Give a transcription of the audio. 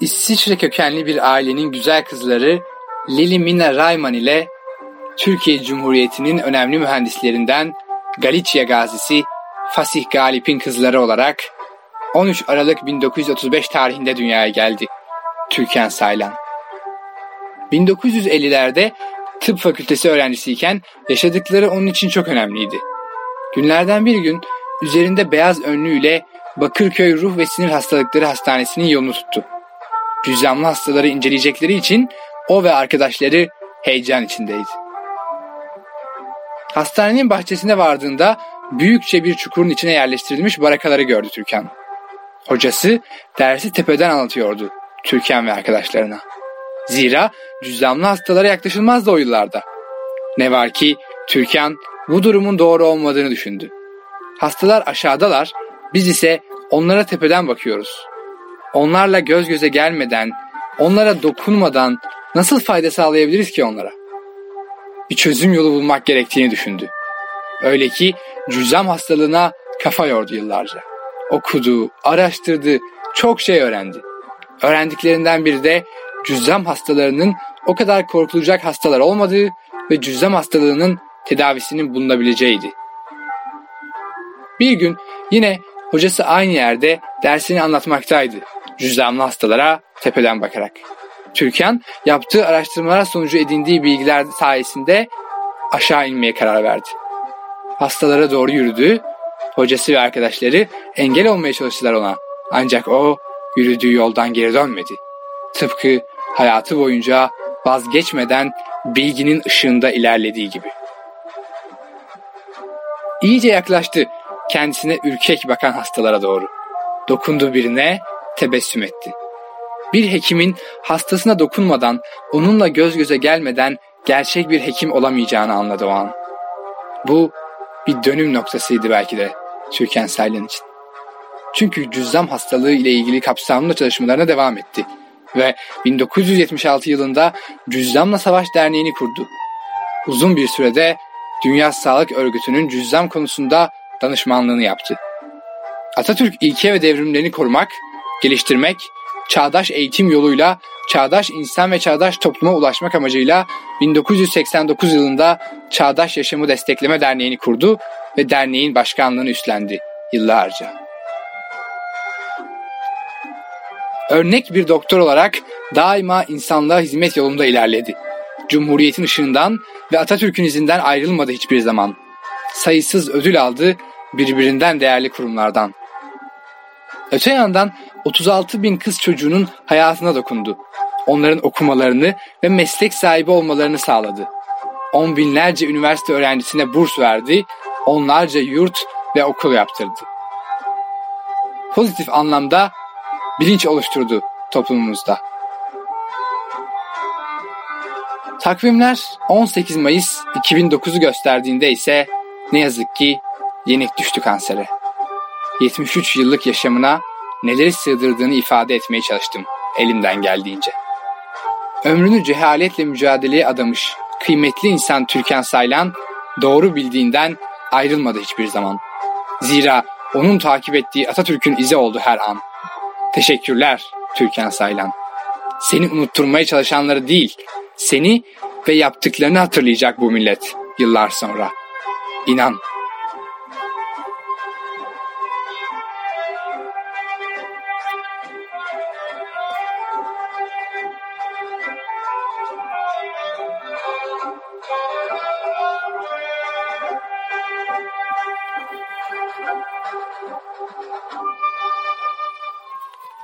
İsviçre kökenli bir ailenin güzel kızları Lili Mina Rayman ile Türkiye Cumhuriyeti'nin önemli mühendislerinden Galicia gazisi Fasih Galip'in kızları olarak 13 Aralık 1935 tarihinde dünyaya geldi. Türkan Saylan. 1950'lerde tıp fakültesi öğrencisiyken yaşadıkları onun için çok önemliydi. Günlerden bir gün üzerinde beyaz önlüğüyle Bakırköy Ruh ve Sinir Hastalıkları Hastanesi'nin yolunu tuttu. Cüzdanlı hastaları inceleyecekleri için o ve arkadaşları heyecan içindeydi. Hastanenin bahçesine vardığında büyükçe bir çukurun içine yerleştirilmiş barakaları gördü Türkan. Hocası dersi tepeden anlatıyordu Türkan ve arkadaşlarına. Zira cüzdanlı hastalara yaklaşılmazdı o yıllarda. Ne var ki Türkan bu durumun doğru olmadığını düşündü. Hastalar aşağıdalar, biz ise onlara tepeden bakıyoruz. Onlarla göz göze gelmeden, onlara dokunmadan nasıl fayda sağlayabiliriz ki onlara? Bir çözüm yolu bulmak gerektiğini düşündü. Öyle ki cüzdan hastalığına kafa yordu yıllarca. Okudu, araştırdı, çok şey öğrendi. Öğrendiklerinden biri de cüzzam hastalarının o kadar korkulacak hastalar olmadığı ve cüzzam hastalığının tedavisinin bulunabileceğiydi. Bir gün yine hocası aynı yerde dersini anlatmaktaydı. Cüzzamlı hastalara tepeden bakarak. Türkan yaptığı araştırmalar sonucu edindiği bilgiler sayesinde aşağı inmeye karar verdi. Hastalara doğru yürüdü. Hocası ve arkadaşları engel olmaya çalıştılar ona. Ancak o yürüdüğü yoldan geri dönmedi. Tıpkı hayatı boyunca vazgeçmeden bilginin ışığında ilerlediği gibi. İyice yaklaştı kendisine ürkek bakan hastalara doğru. Dokundu birine, tebessüm etti. Bir hekimin hastasına dokunmadan, onunla göz göze gelmeden gerçek bir hekim olamayacağını anladı o an. Bu bir dönüm noktasıydı belki de Türkan Saylan için. Çünkü cüzzam hastalığı ile ilgili kapsamlı çalışmalarına devam etti ve 1976 yılında Cüzzamla Savaş Derneği'ni kurdu. Uzun bir sürede Dünya Sağlık Örgütü'nün cüzzam konusunda danışmanlığını yaptı. Atatürk ilke ve devrimlerini korumak, geliştirmek, çağdaş eğitim yoluyla çağdaş insan ve çağdaş topluma ulaşmak amacıyla 1989 yılında Çağdaş Yaşamı Destekleme Derneği'ni kurdu ve derneğin başkanlığını üstlendi yıllarca. Örnek bir doktor olarak daima insanlığa hizmet yolunda ilerledi. Cumhuriyetin ışığından ve Atatürk'ün izinden ayrılmadı hiçbir zaman. Sayısız ödül aldı birbirinden değerli kurumlardan. Öte yandan 36 bin kız çocuğunun hayatına dokundu. Onların okumalarını ve meslek sahibi olmalarını sağladı. On binlerce üniversite öğrencisine burs verdi, onlarca yurt ve okul yaptırdı. Pozitif anlamda bilinç oluşturdu toplumumuzda. Takvimler 18 Mayıs 2009'u gösterdiğinde ise ne yazık ki yenik düştü kansere. 73 yıllık yaşamına neleri sığdırdığını ifade etmeye çalıştım elimden geldiğince. Ömrünü cehaletle mücadeleye adamış kıymetli insan Türkan Saylan doğru bildiğinden ayrılmadı hiçbir zaman. Zira onun takip ettiği Atatürk'ün izi oldu her an. Teşekkürler Türkan Saylan. Seni unutturmaya çalışanları değil, seni ve yaptıklarını hatırlayacak bu millet yıllar sonra. İnan.